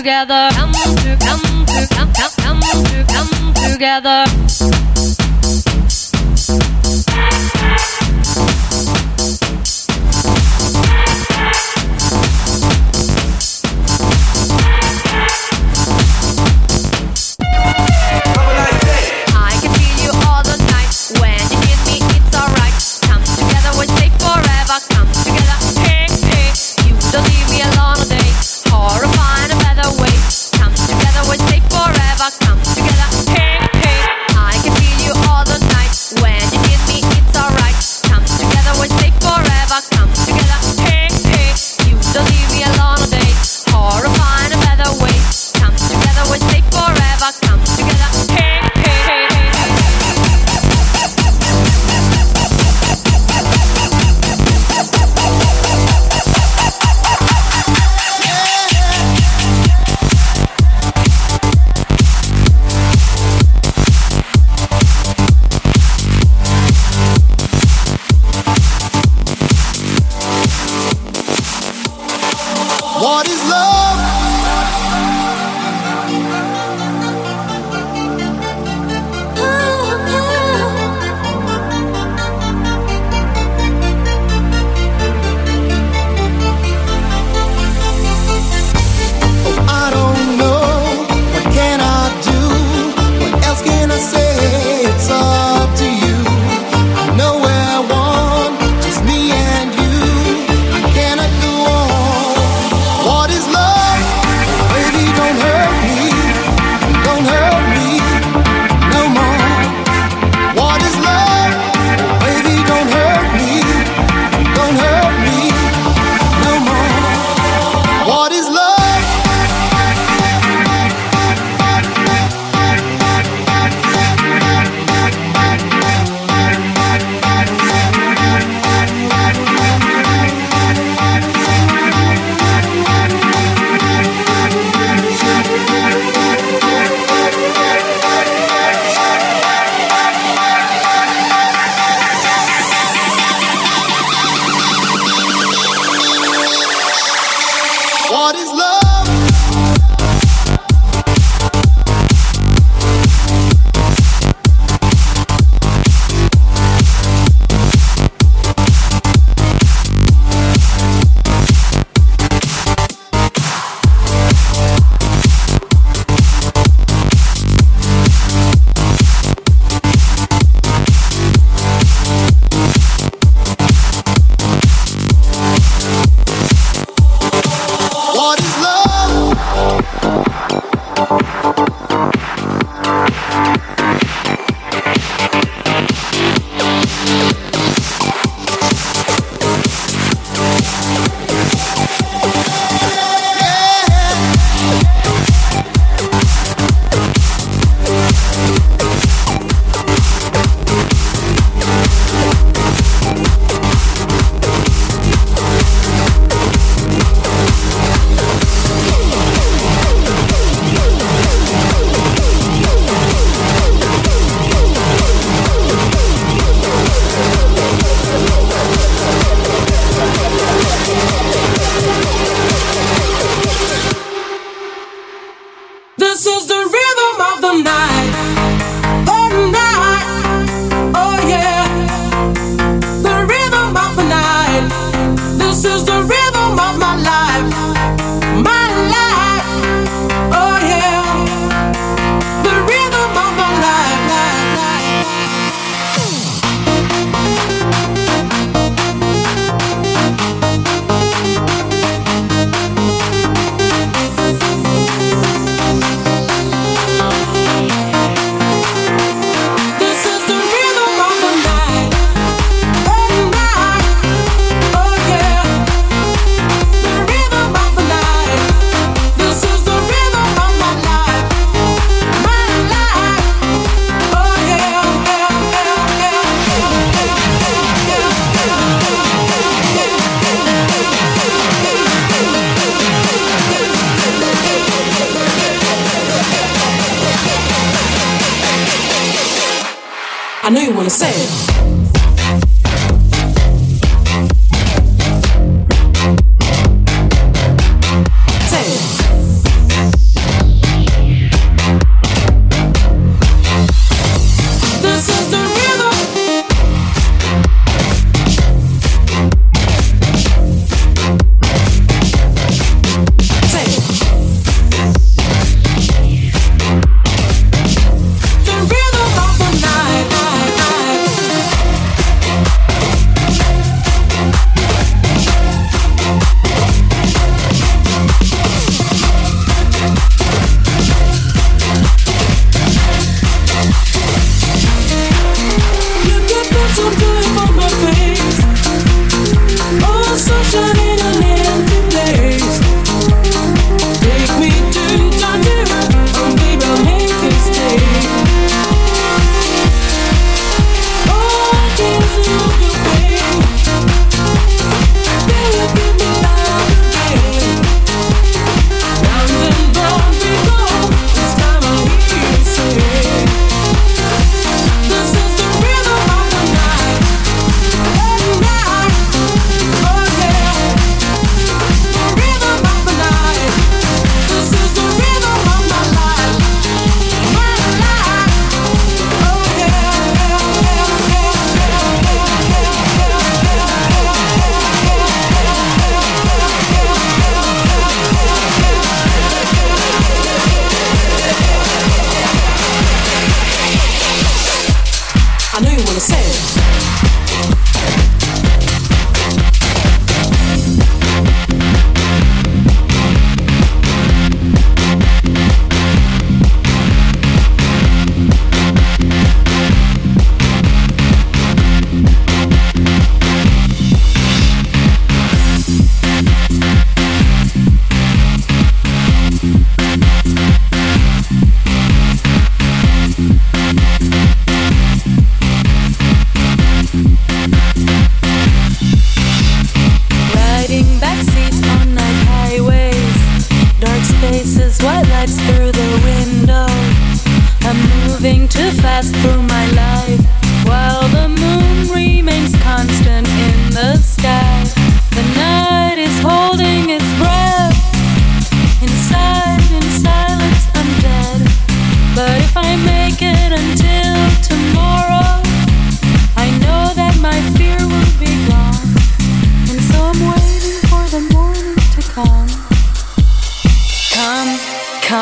together, come to come to come come come to come together.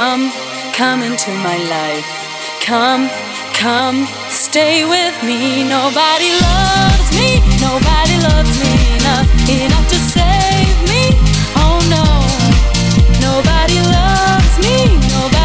Come, come into my life. Come, come, stay with me. Nobody loves me, nobody loves me enough, enough to save me. Oh no, nobody loves me, nobody.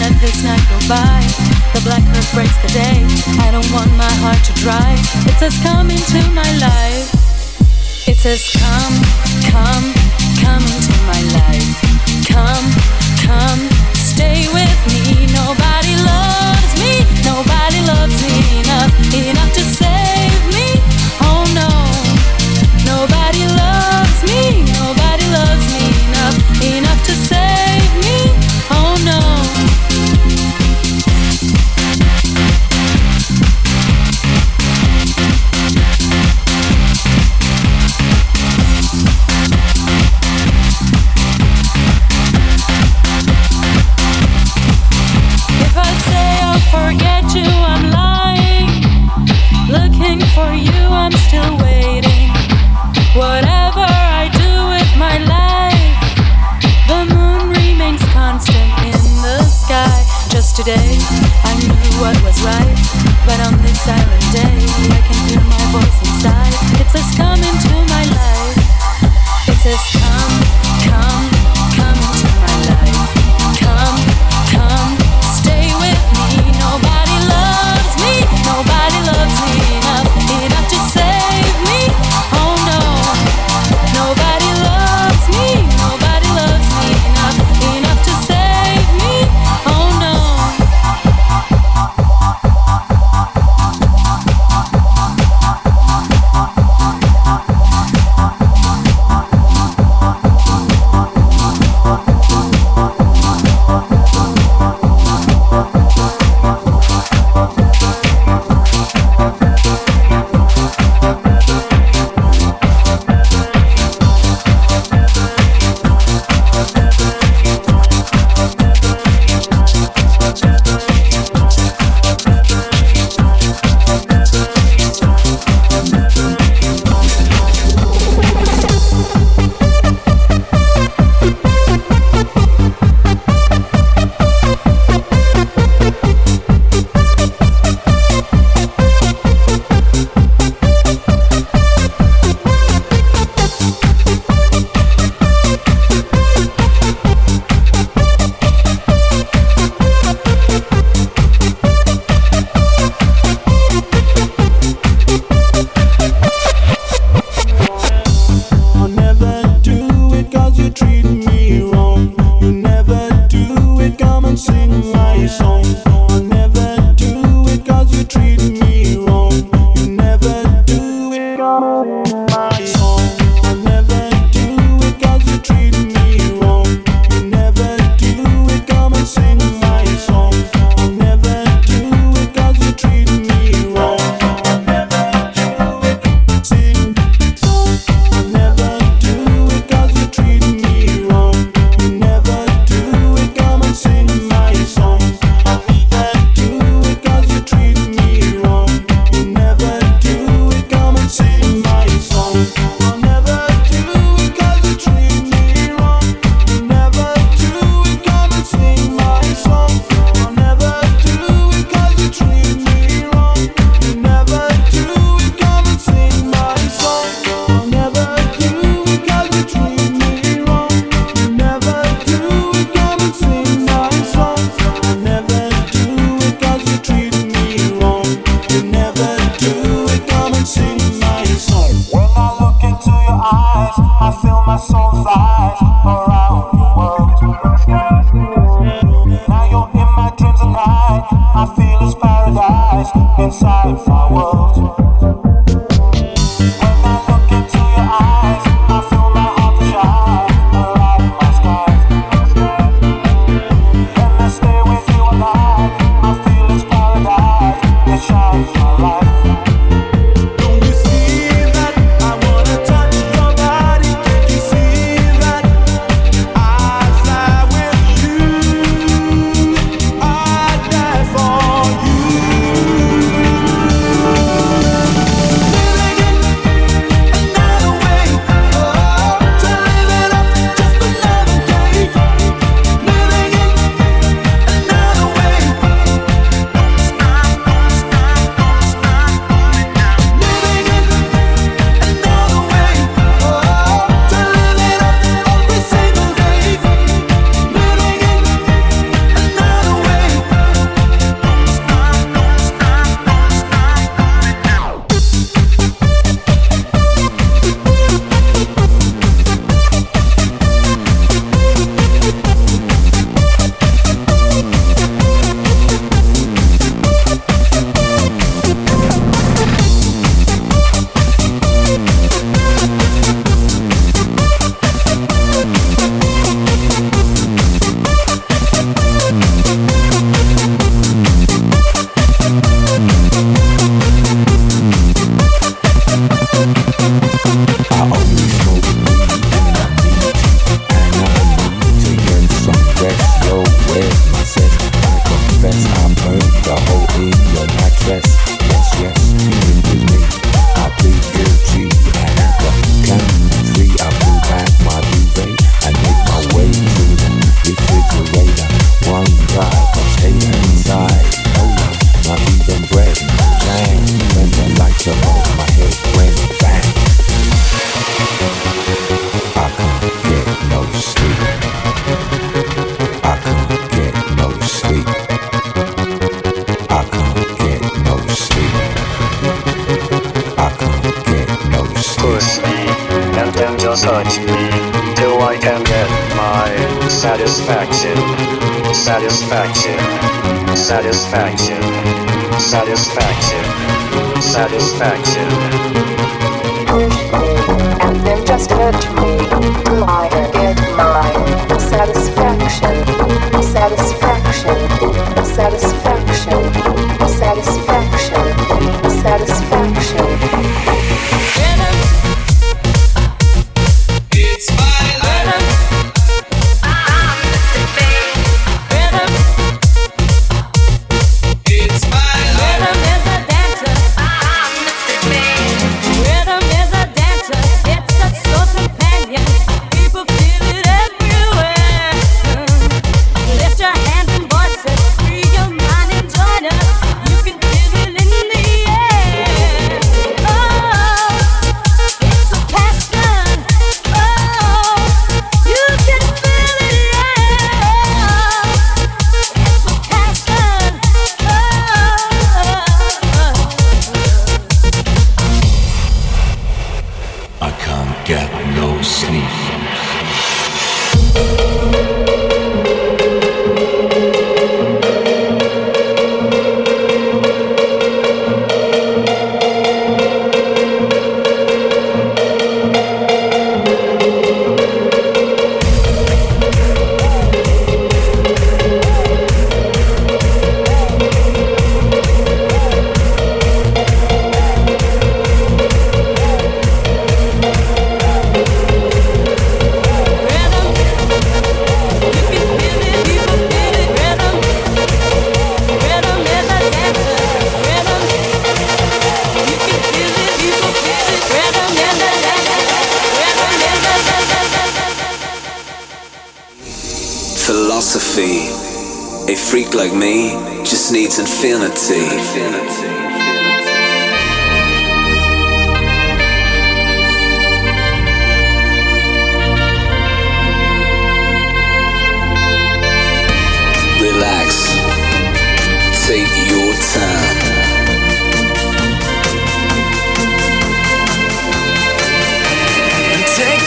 let this night go by. The blackness breaks the day. I don't want my heart to dry. It says, Come into my life. It says, Come, come, come into my life. Come, come, stay with me. Nobody loves me. Nobody loves me enough, enough to say.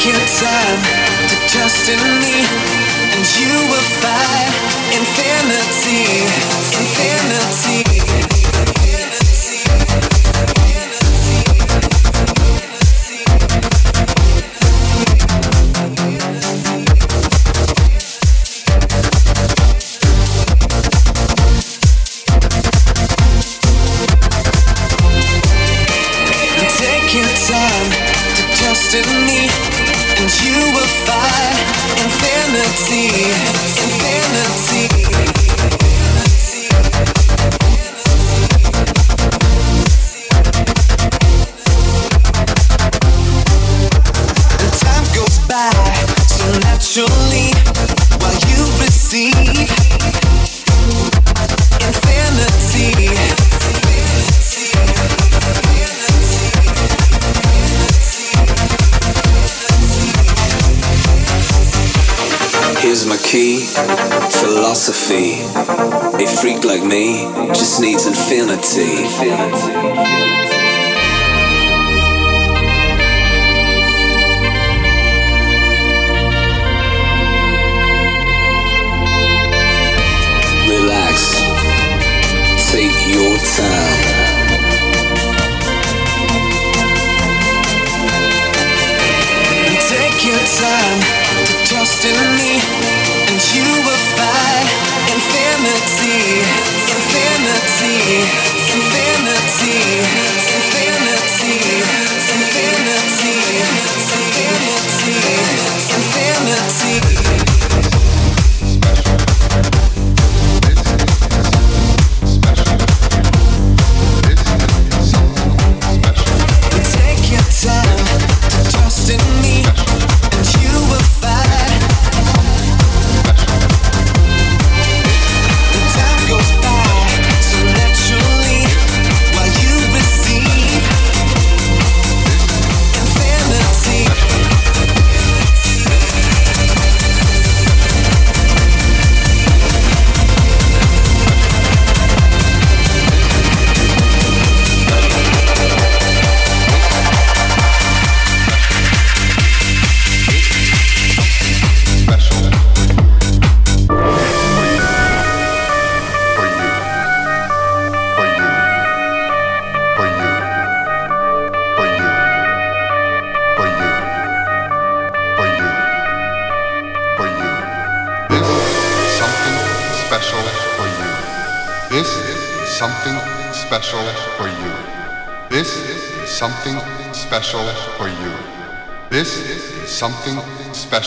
Taking time to trust in me, and you will find infinity, infinity. like me just needs infinity. Relax, take your time. Take your time to trust in me.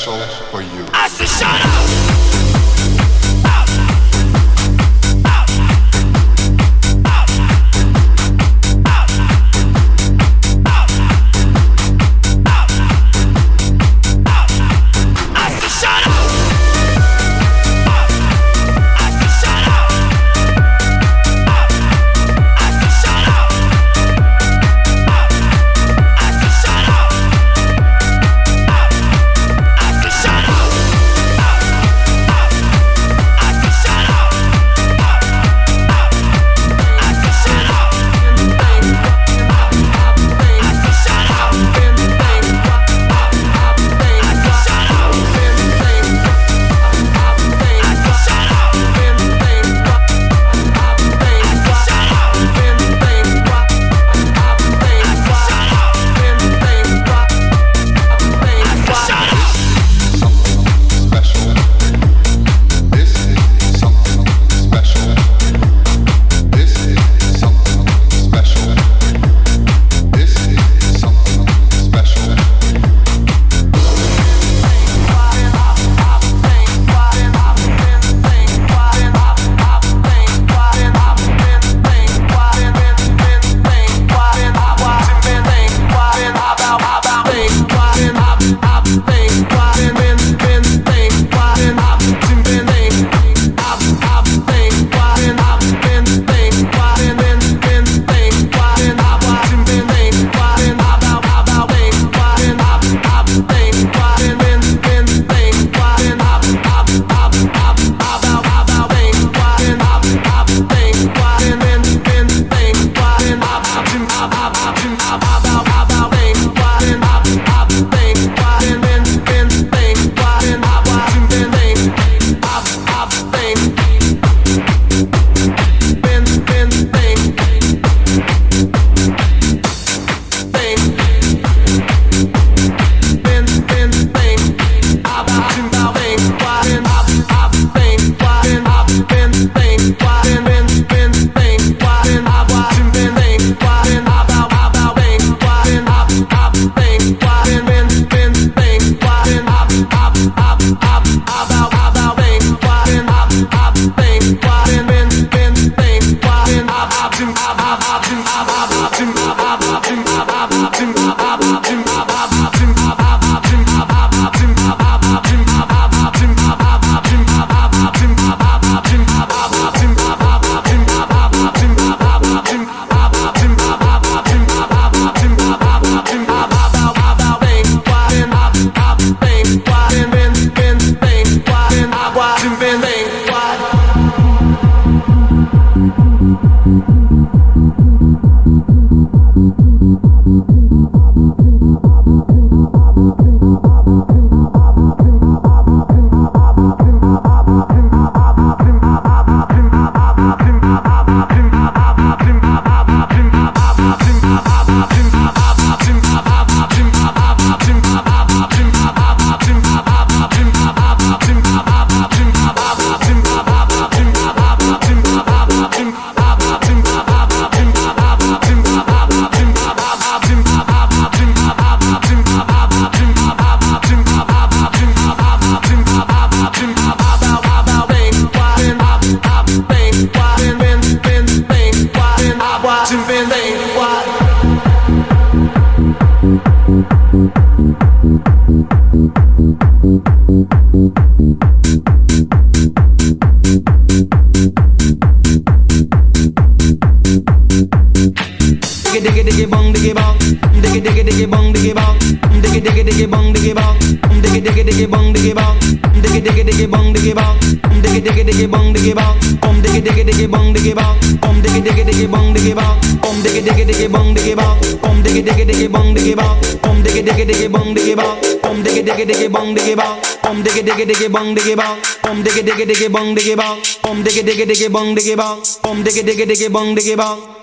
special for I've been, I've I've been. diggy diggy bong diggy bong. Bum diggy diggy diggy bong diggy bong. Bum diggy diggy diggy bong diggy bong. Bum diggy diggy diggy bong diggy bong. Bum diggy diggy diggy bong diggy bong.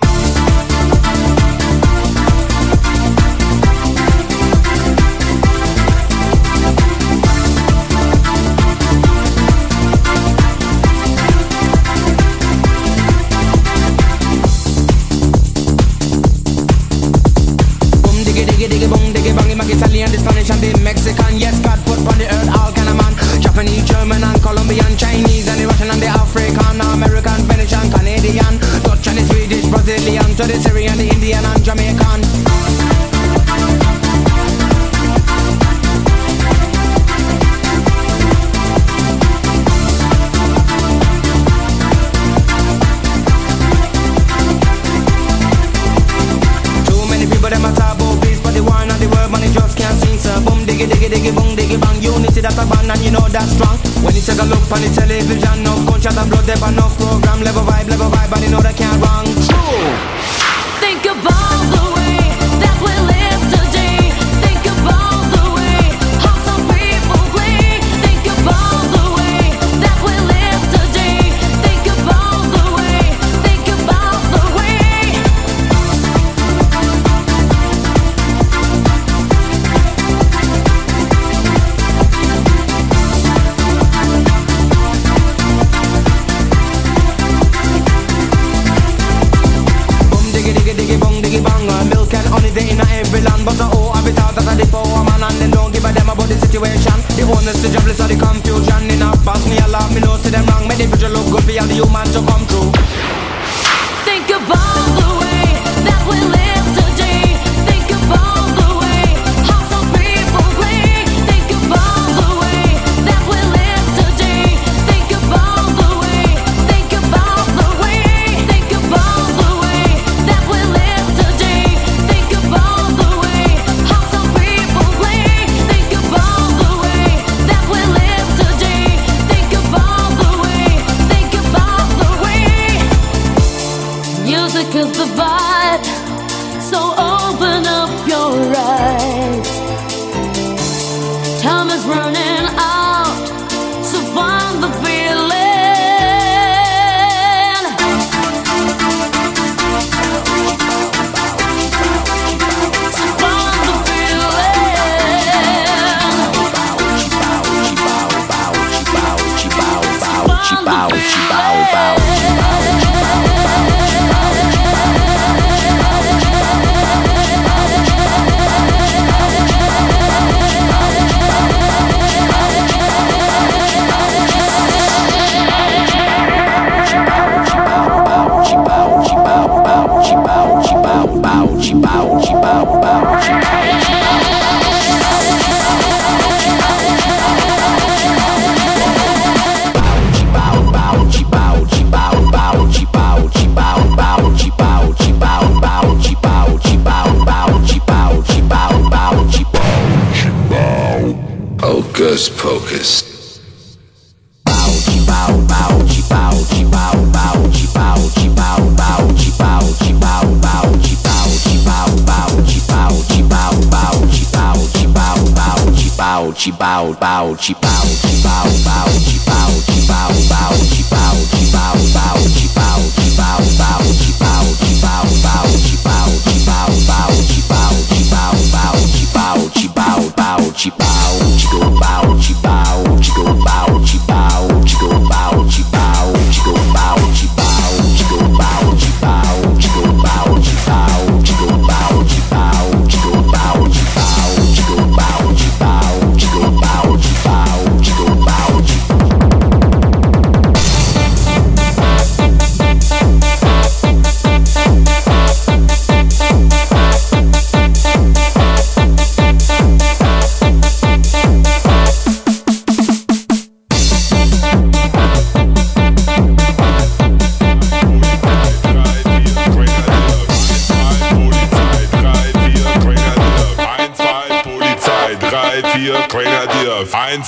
About cheap.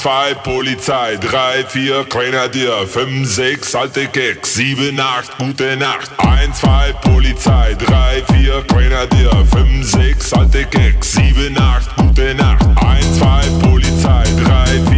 zwei Polizei, drei, vier Grenadier, fünf, sechs alte Keks, sieben, acht, gute Nacht. Ein, zwei Polizei, drei, vier Grenadier, fünf, sechs alte Keks, sieben, acht, gute Nacht. Ein, zwei Polizei, drei, vier